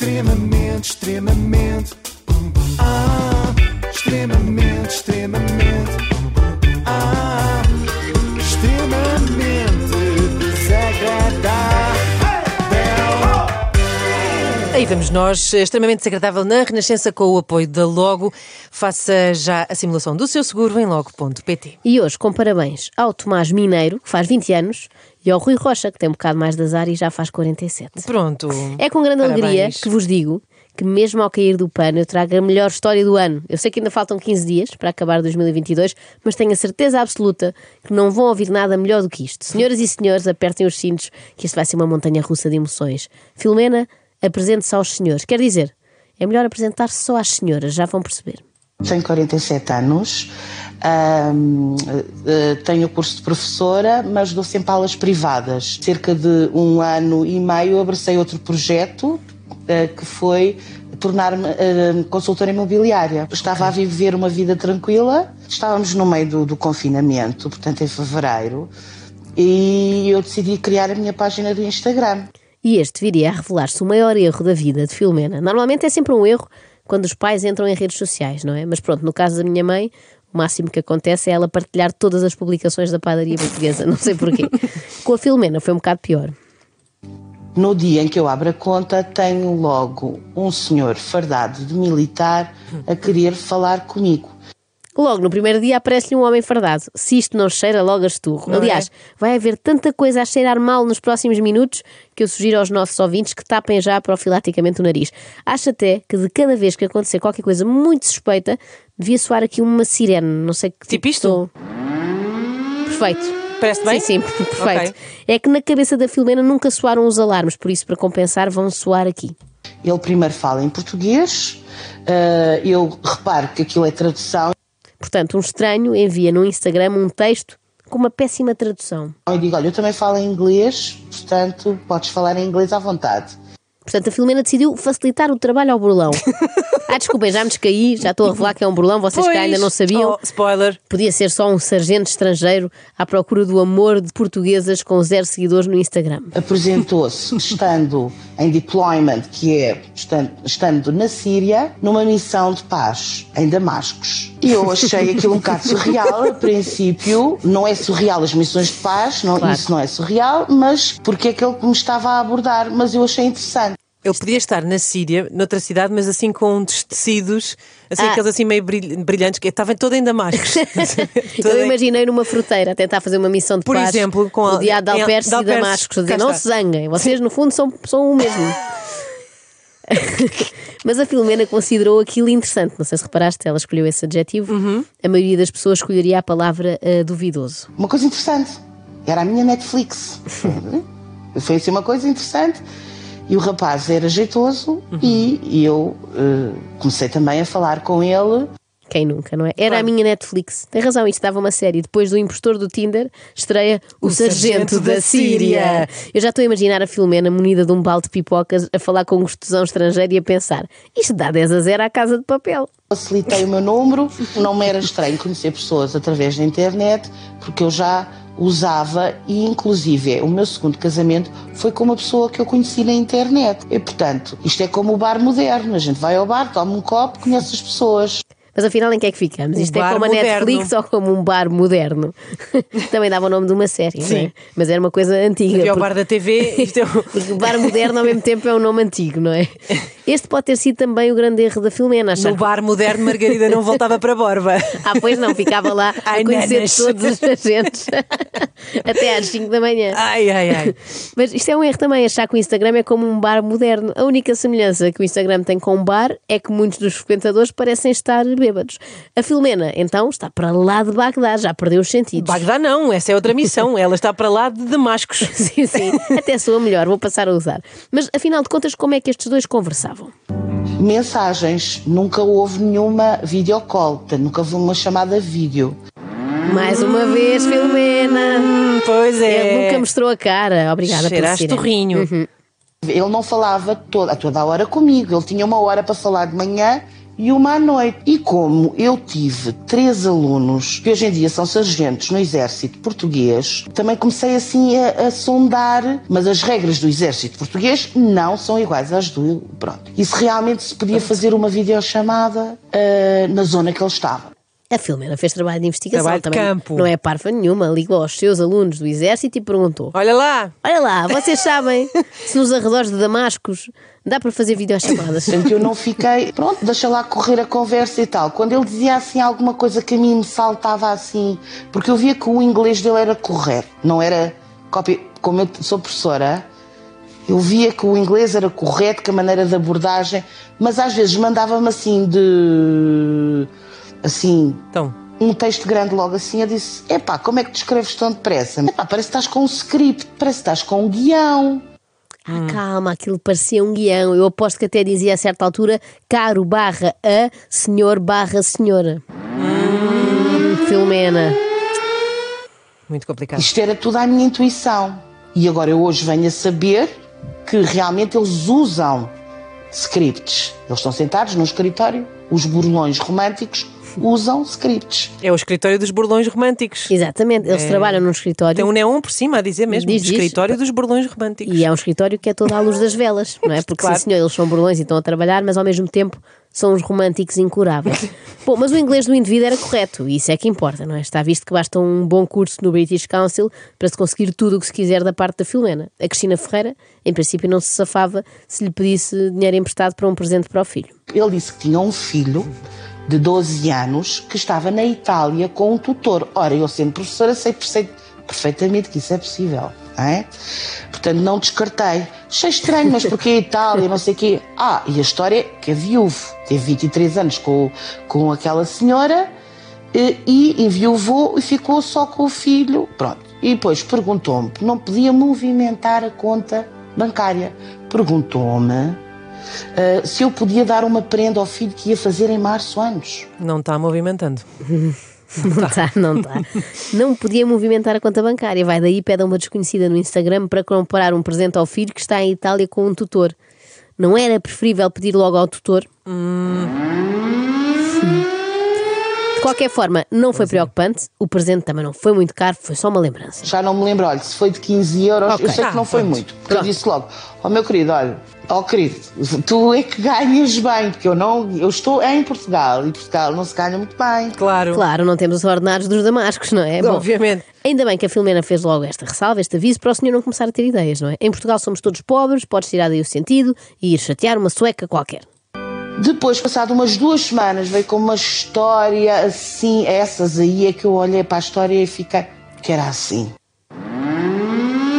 Extremamente, extremamente. Ah, extremamente, extremamente. Ah, extremamente desagradável. Aí vamos nós, extremamente desagradável na Renascença com o apoio da Logo. Faça já a simulação do seu seguro em logo.pt. E hoje, com parabéns ao Tomás Mineiro, que faz 20 anos, e ao Rui Rocha, que tem um bocado mais de azar e já faz 47. Pronto. É com grande Parabéns. alegria que vos digo que, mesmo ao cair do pano, eu trago a melhor história do ano. Eu sei que ainda faltam 15 dias para acabar 2022, mas tenho a certeza absoluta que não vão ouvir nada melhor do que isto. Senhoras e senhores, apertem os cintos, que isto vai ser uma montanha russa de emoções. Filomena, apresente-se aos senhores. Quer dizer, é melhor apresentar-se só às senhoras, já vão perceber. Tenho 47 anos, eh, tenho o curso de professora, mas dou sempre aulas privadas. Cerca de um ano e meio abracei outro projeto eh, que foi tornar-me eh, consultora imobiliária. Estava a viver uma vida tranquila, estávamos no meio do, do confinamento, portanto em fevereiro, e eu decidi criar a minha página do Instagram. E este viria a revelar-se o maior erro da vida de Filomena. Normalmente é sempre um erro quando os pais entram em redes sociais, não é? Mas pronto, no caso da minha mãe, o máximo que acontece é ela partilhar todas as publicações da padaria portuguesa, não sei porquê. Com a Filomena foi um bocado pior. No dia em que eu abro a conta, tenho logo um senhor fardado de militar a querer falar comigo. Logo no primeiro dia aparece-lhe um homem fardado. Se isto não cheira, logo a esturro. Não Aliás, é? vai haver tanta coisa a cheirar mal nos próximos minutos que eu sugiro aos nossos ouvintes que tapem já profilaticamente o nariz. Acho até que de cada vez que acontecer qualquer coisa muito suspeita, devia soar aqui uma sirene. Não sei que Tipo de isto? som. Perfeito. Parece bem? Sim, sim, perfeito. Ok. É que na cabeça da Filomena nunca soaram os alarmes, por isso, para compensar, vão soar aqui. Ele primeiro fala em português, eh, eu reparo que aquilo é tradução Portanto, um estranho envia no Instagram um texto com uma péssima tradução. e digo: Olha, eu também falo inglês, portanto podes falar em inglês à vontade. Portanto, a Filomena decidiu facilitar o trabalho ao burlão. ah, desculpem, já me descaí, já estou a revelar que é um burlão, vocês que ainda não sabiam. Oh, spoiler. Podia ser só um sargento estrangeiro à procura do amor de portuguesas com zero seguidores no Instagram. Apresentou-se estando em deployment, que é estando, estando na Síria, numa missão de paz em Damascos. E eu achei aquilo um bocado surreal. A princípio, não é surreal as missões de paz, não, Claro. isso não é surreal, mas porque é que ele me estava a abordar? Mas eu achei interessante. Ele podia estar na Síria, noutra cidade, mas assim com uns tecidos, assim, Ah. aqueles assim meio bril- brilhantes, que estava todo em Damascos. Todo Eu imaginei numa fruteira a tentar fazer uma missão de Por paz exemplo, com a- de em- alperces de e alperces. damascos. Dizer, não se zanguem, vocês no fundo são, são o mesmo. Mas a Filomena considerou aquilo interessante. Não sei se reparaste, ela escolheu esse adjetivo. Uhum. A maioria das pessoas escolheria a palavra eh, duvidoso. Uma coisa interessante. Era a minha Netflix. Foi assim uma coisa interessante. E o rapaz era jeitoso e, e eu eh, comecei também a falar com ele. Quem nunca, não é? Era a minha Netflix. Tem razão, isto dava uma série. Depois do impostor do Tinder, estreia O, Sargento, da, Síria. Eu já estou a imaginar a Filomena munida de um balde de pipocas a falar com um gostosão estrangeiro e a pensar: isto dá 10 a 0 à casa de papel. Facilitei o meu número. Não me era estranho conhecer pessoas através da internet, porque eu já usava e, inclusive, o meu segundo casamento foi com uma pessoa que eu conheci na internet. E, portanto, isto é como o bar moderno. A gente vai ao bar, toma um copo, conhece as pessoas. Mas afinal, em que é que ficamos? Um Isto é como a. Netflix ou como um bar moderno? Também dava o nome de uma série, é? Sim. Mas era uma coisa antiga. Havia o porque- bar da TV, isto é o- Porque bar moderno ao mesmo tempo é um nome antigo, não é? Este pode ter sido também o grande erro da Filomena, achar no bar moderno Margarida não voltava para Borba. Ah, pois não, ficava lá Ai, a conhecer nanas. todos os agentes até às 5 da manhã. Ai, ai, ai. Mas isto é um erro também, achar que o Instagram é como um bar moderno. A única semelhança que o Instagram tem com um bar é que muitos dos frequentadores parecem estar bêbados. A Filomena, então, está para lá de Bagdá, já perdeu os sentidos. Bagdá não, essa é outra missão. Ela está para lá de Damascos. Sim, sim, até soa melhor, vou passar a usar. Mas afinal de contas, como é que estes dois conversavam? Mensagens. Nunca houve nenhuma videocall, portanto, nunca houve uma chamada vídeo. Mais uma vez, Filomena! Hum, pois é. Ele nunca mostrou a cara. Obrigada por Cheiraste ser. torrinho. Ele não falava toda, a toda a hora comigo. Ele tinha uma hora para falar de manhã e uma à noite. E como eu tive três alunos que hoje em dia são sargentos no exército português, também comecei assim a, a sondar, mas as regras do exército português não são iguais às do. Pronto. E se realmente se podia fazer uma videochamada ah, na zona que ele estava. A Filomena fez trabalho de investigação Trabalho de também. campo. Não é parfa nenhuma. Ligou aos seus alunos do exército e perguntou: Olha lá, Olha lá, vocês sabem se nos arredores de Damascos dá para fazer videochamadas? Portanto, eu não fiquei, pronto, deixa lá correr a conversa e tal. Quando ele dizia assim alguma coisa que a mim me saltava assim, porque eu via que o inglês dele era correto, não era cópia. Como eu sou professora, eu via que o inglês era correto, que a maneira de abordagem, mas às vezes mandava-me assim de. Assim. então, Um texto grande logo assim, eu disse: Epá, como é que te escreves tão depressa? Epá, parece que estás com um script, parece que estás com um guião. Ah, calma, aquilo parecia um guião. Eu aposto que até dizia a certa altura caro barra a senhor barra senhora. Hum, Filomena. muito complicado. Isto era tudo à minha intuição. E agora eu hoje venho a saber que realmente eles usam scripts. Eles estão sentados num escritório, os burlões românticos usam scripts. É o escritório dos burlões românticos. Exatamente, eles trabalham num escritório. Tem um neon por cima a dizer mesmo. Diz, diz. escritório dos burlões românticos. E é um escritório que é todo à luz das velas, não é? Porque Claro. sim, senhor, eles são burlões e estão a trabalhar, mas ao mesmo tempo são uns românticos incuráveis. Bom, mas o inglês do indivíduo era correto, e isso é que importa, não é? Está visto que basta um bom curso no British Council para se conseguir tudo o que se quiser da parte da Filomena. A Cristina Ferreira, em princípio, não se safava se lhe pedisse dinheiro emprestado para um presente para o filho. Ele disse que tinha um filho de 12 anos que estava na Itália com um tutor. Ora, eu sendo professora sei perfeitamente que isso é possível. É? Portanto, não descartei. Achei estranho, mas porque a Itália, não sei o quê. Ah, e a história é que é viúvo. Teve 23 anos com, com aquela senhora eh, e enviou e ficou só com o filho. Pronto. E depois perguntou-me, não podia movimentar a conta bancária. Perguntou-me eh, se eu podia dar uma prenda ao filho que ia fazer em março anos. Não está movimentando. Não está, não está. Não podia movimentar a conta bancária. Vai daí, pede a uma desconhecida no Instagram para comprar um presente ao filho que está em Itália com um tutor. Não era preferível pedir logo ao tutor? De qualquer forma, não foi preocupante. O presente também não foi muito caro, foi só uma lembrança. Já não me lembro, olha, se foi de 15 euros, Ok. eu sei que Ah, não foi pronto. muito. Porque eu disse logo, ó meu querido, olha, ó querido, tu é que ganhas bem, porque eu não, eu estou em Portugal e Portugal não se ganha muito bem. Claro. Claro, não temos os ordenados dos damascos, não é? Bom, Obviamente. Ainda bem que a Filomena fez logo esta ressalva, este aviso, para o senhor não começar a ter ideias, não é? Em Portugal somos todos pobres, podes tirar daí o sentido e ir chatear uma sueca qualquer. Depois, passado umas duas semanas, veio com uma história assim, essas aí é que eu olhei para a história e fiquei, que era assim.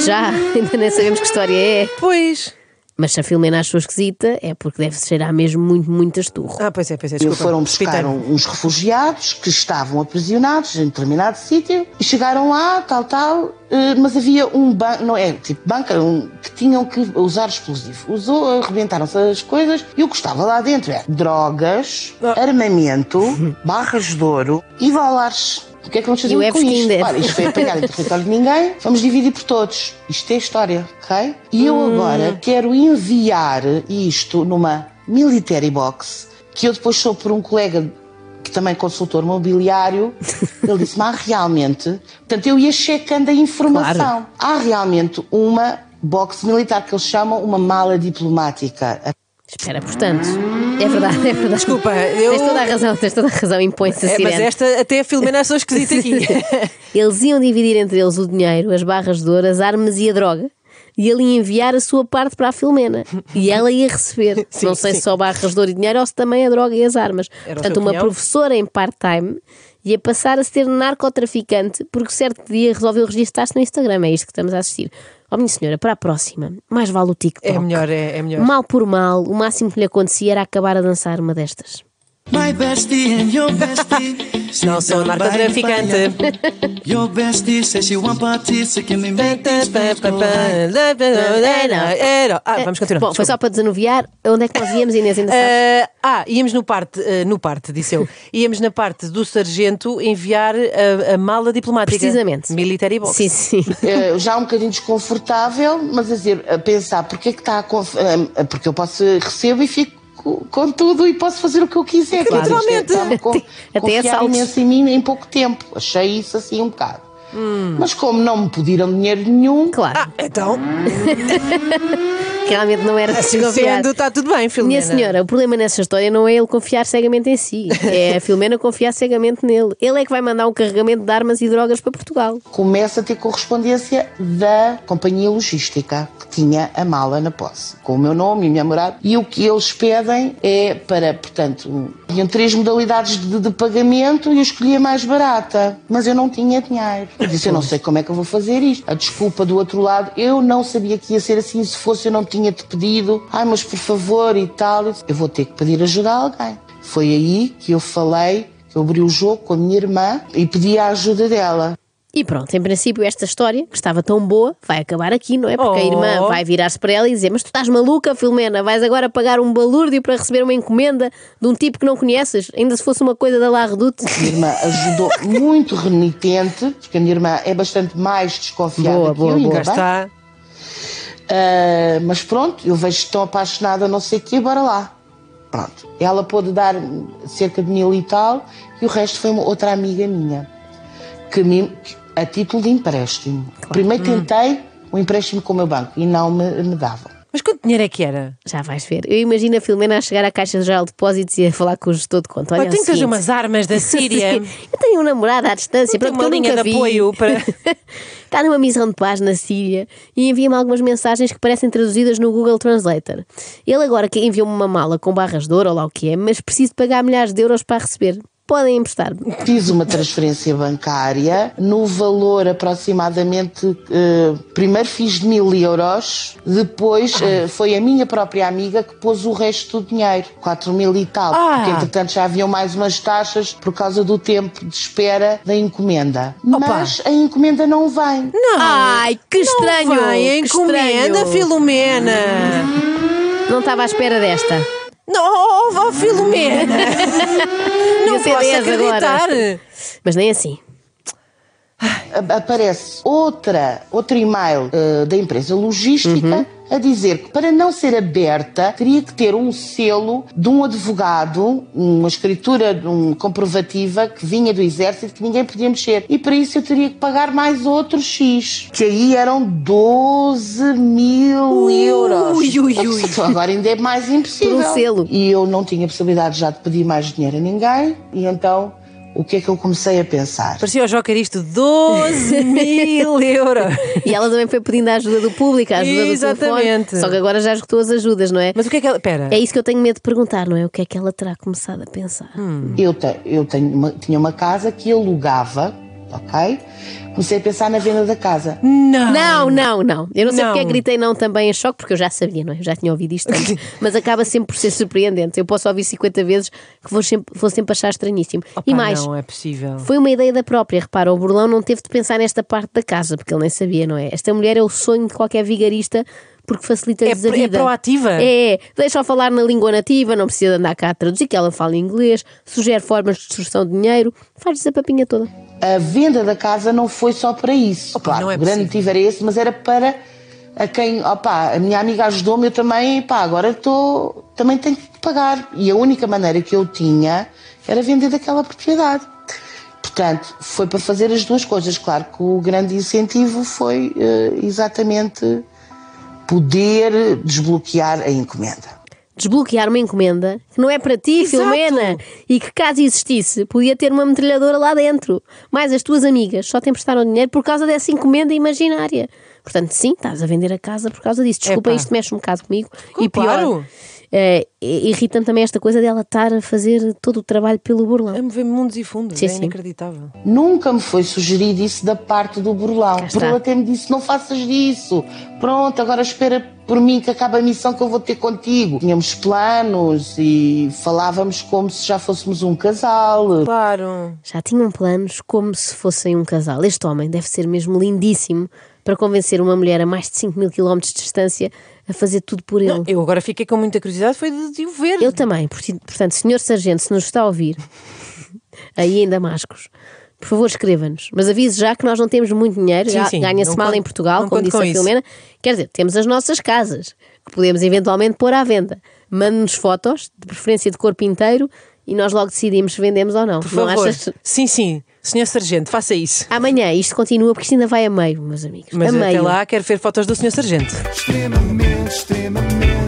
Já, ainda nem sabemos que história é. Pois. Mas se a Filomena achou esquisita, é porque deve cheirar mesmo muito, muito esturro. Ah, pois é, pois é. E Desculpa. foram buscar uns refugiados que estavam aprisionados em determinado sítio e chegaram lá, tal, tal, eh, mas havia um banco, não é, tipo banca, um, que tinham que usar explosivo. Usou, arrebentaram-se as coisas e o que estava lá dentro é drogas, Ah. armamento, barras de ouro e dólares. O que é que vamos fazer E o com isto? Olha, isto foi apanhado em território de ninguém, vamos dividir por todos. Isto é história, ok? E eu Hum. agora quero enviar isto numa military box, que eu depois sou por um colega que também é consultor mobiliário, ele disse-me, há realmente... Portanto, eu ia checando a informação. Há realmente uma box militar que eles chamam uma mala diplomática. Espera, portanto, é verdade, é verdade. Desculpa, eu- Tens toda a razão, tens toda a razão, impõe-se a É, mas esta até a Filomena achou esquisita aqui. Eles iam dividir entre eles o dinheiro, as barras de ouro, as armas e a droga. E ele ia enviar a sua parte para a Filomena. E ela ia receber. Sim, não sei sim. se só barras de ouro e dinheiro ou se também a droga e as armas. Era Portanto, uma cunhão? professora em part-time ia passar a ser narcotraficante porque certo dia resolveu registar-se no Instagram. É isto que estamos a assistir. Ó minha senhora, para a próxima, mais vale o TikTok. É melhor, é, é melhor. Mal por mal, o máximo que lhe acontecia era acabar a dançar uma destas. My bestie and your bestie. Não sou narcotraficante. Your bestie says she want parties, so give me make this. Ah, vamos continuar. Bom, foi só para desanuviar. Onde é que nós íamos, Inês? Ainda sabes? Eh, ah, íamos no parte, eh, no parte, disse eu. Íamos na parte do sargento enviar a, a mala diplomática. Precisamente. Military box. Sim, sim. Eh, já um bocadinho desconfortável, mas a dizer, a pensar, porque é que está a conf... Porque eu posso, recebo e fico com, com tudo e posso fazer o que eu quiser. Claro. Literalmente. com- Até confiar imenso em mim em pouco tempo. Achei isso assim um bocado. Hum. Mas como não me pediram dinheiro nenhum, Claro, Ah, então, realmente não era assim desconfiar. sendo, está tudo bem, Filomena. Minha senhora, o problema nessa história não é ele confiar cegamente em si, é a Filomena confiar cegamente nele. Ele é que vai mandar um carregamento de armas e drogas para Portugal. começa a ter correspondência da companhia logística que tinha a mala na posse, com o meu nome e a minha morada. E o que eles pedem é para, portanto, tinham três modalidades de, de pagamento e eu escolhi a mais barata, mas eu não tinha dinheiro. Eu disse, eu não sei como é que eu vou fazer isto. A desculpa do outro lado, eu não sabia que ia ser assim, se fosse eu não tinha te pedido. Ai, mas por favor e tal. Eu vou ter que pedir ajuda a alguém. Foi aí que eu falei, que eu abri o jogo com a minha irmã e pedi a ajuda dela. E pronto, em princípio, esta história, que estava tão boa, vai acabar aqui, não é? Porque a Oh. irmã vai virar-se para ela e dizer: Mas tu estás maluca, Filomena? Vais agora pagar um balúrdio para receber uma encomenda de um tipo que não conheces? Ainda se fosse uma coisa da La Redoute? minha irmã ajudou muito renitente, porque a minha irmã é bastante mais desconfiada Boa, que boa, eu, ainda Cá bem. está. Ah, mas pronto, eu vejo tão apaixonada, não sei o quê, bora lá. Pronto. Ela pôde dar cerca de mil e tal, e o resto foi uma outra amiga minha, que me, que- a título de empréstimo. Primeiro tentei um empréstimo com o meu banco e não me, me dava. Mas quanto dinheiro é que era? Já vais ver. Eu imagino a Filomena a chegar à Caixa Geral de Depósitos e a falar com o gestor de conta. Olha, Olha, tenho seguinte, umas armas da Síria. Eu tenho um namorado à distância, pronto, uma que eu linha de vi. apoio para- Está numa missão de paz na Síria e envia-me algumas mensagens que parecem traduzidas no Google Translator. Ele agora que enviou-me uma mala com barras de ouro ou lá o que é, mas preciso pagar milhares de euros para a receber. Podem emprestar-me. Fiz uma transferência bancária no valor aproximadamente. eh, primeiro fiz mil euros, depois eh, foi a minha própria amiga que pôs o resto do dinheiro, 4 mil e tal. Ah. Porque entretanto já haviam mais umas taxas por causa do tempo de espera da encomenda. Opa. Mas a encomenda não vem. Não. Ai, que estranho! Não vai, que encomenda, estranho. Filomena. Não estava à espera desta. Não, oh, Filomena. não posso 10 acreditar. agora. Mas nem assim. Aparece outra, outro e-mail eh, da empresa logística Uhum. A dizer que para não ser aberta teria que ter um selo de um advogado, uma escritura um, comprovativa que vinha do exército que ninguém podia mexer. E para isso eu teria que pagar mais outro X, que aí eram 12 mil euros. ui, ui, ui. Agora ainda é mais impossível. Por um selo. E eu não tinha possibilidade já de pedir mais dinheiro a ninguém, e então o que é que eu comecei a pensar? Parecia o Joker isto, 12 mil euros. E ela também foi pedindo a ajuda do público, a ajuda do Exatamente. telefone. Só que agora já esgotou as ajudas, não é? Mas o que é que ela... Pera. É isso que eu tenho medo de perguntar, não é? O que é que ela terá começado a pensar? Eu, te- eu tenho uma- tinha uma casa que alugava, ok? Comecei a pensar na venda da casa. Não. Não, não, não. Eu não sei Não. porque é que gritei não também em choque, porque eu já sabia, não é? Eu já tinha ouvido isto antes. Mas acaba sempre por ser surpreendente. Eu posso ouvir 50 vezes que vou sempre, vou sempre achar estranhíssimo. Opa, e mais, Não é possível. foi uma ideia da própria. Repara, o Burlão não teve de pensar nesta parte da casa, porque ele nem sabia, não é? Esta mulher é o sonho de qualquer vigarista. Porque facilita-lhes É a é vida. proativa. É, deixa-o falar na língua nativa, não precisa andar cá a traduzir, que ela fala inglês, sugere formas de extorsão de dinheiro, faz-lhes a papinha toda. A venda da casa não foi só para isso. Opa, claro, não é o grande possível. motivo era esse, mas era para a quem, opá, a minha amiga ajudou-me, eu também, pá, agora estou, também tenho que pagar. E a única maneira que eu tinha era vender daquela propriedade. Portanto, foi para fazer as duas coisas. Claro que o grande incentivo foi eh, exatamente poder desbloquear a encomenda. Desbloquear uma encomenda que não é para ti, Exato. Filomena, e que caso existisse, podia ter uma metralhadora lá dentro. Mas as tuas amigas só te emprestaram dinheiro por causa dessa encomenda imaginária. Portanto, sim, estás a vender a casa por causa disso. Desculpa, Epá. isto mexe um bocado comigo. E pior, claro. eh, irrita-me também esta coisa dela estar a fazer todo o trabalho pelo burlão. A mover mundos e fundos. Sim, é sim. inacreditável. Nunca me foi sugerido isso da parte do burlão. Por ele até me disse: não faças disso. Pronto, agora espera por mim que acabe a missão que eu vou ter contigo. Tínhamos planos e falávamos como se já fôssemos um casal. Claro. Já tinham planos como se fossem um casal. Este homem deve ser mesmo lindíssimo para convencer uma mulher a mais de 5 mil quilómetros de distância a fazer tudo por ele. Eu agora fiquei com muita curiosidade, foi de, de o ver. Eu também, portanto, senhor Sargento, se nos está a ouvir, aí em Damascos, por favor, escreva-nos. Mas avise já que nós não temos muito dinheiro, ganha-se não mal conto- em Portugal, não como disse com a isso. Filomena. Quer dizer, temos as nossas casas, que podemos eventualmente pôr à venda. Mande-nos fotos, de preferência de corpo inteiro, e nós logo decidimos se vendemos ou não. Por não favor. achas? Sim, sim. Senhor Sargento, faça isso. Amanhã isto continua porque isto ainda vai a meio, meus amigos. Mas a meio. até lá quero ver fotos do Senhor Sargento. Extremamente, extremamente.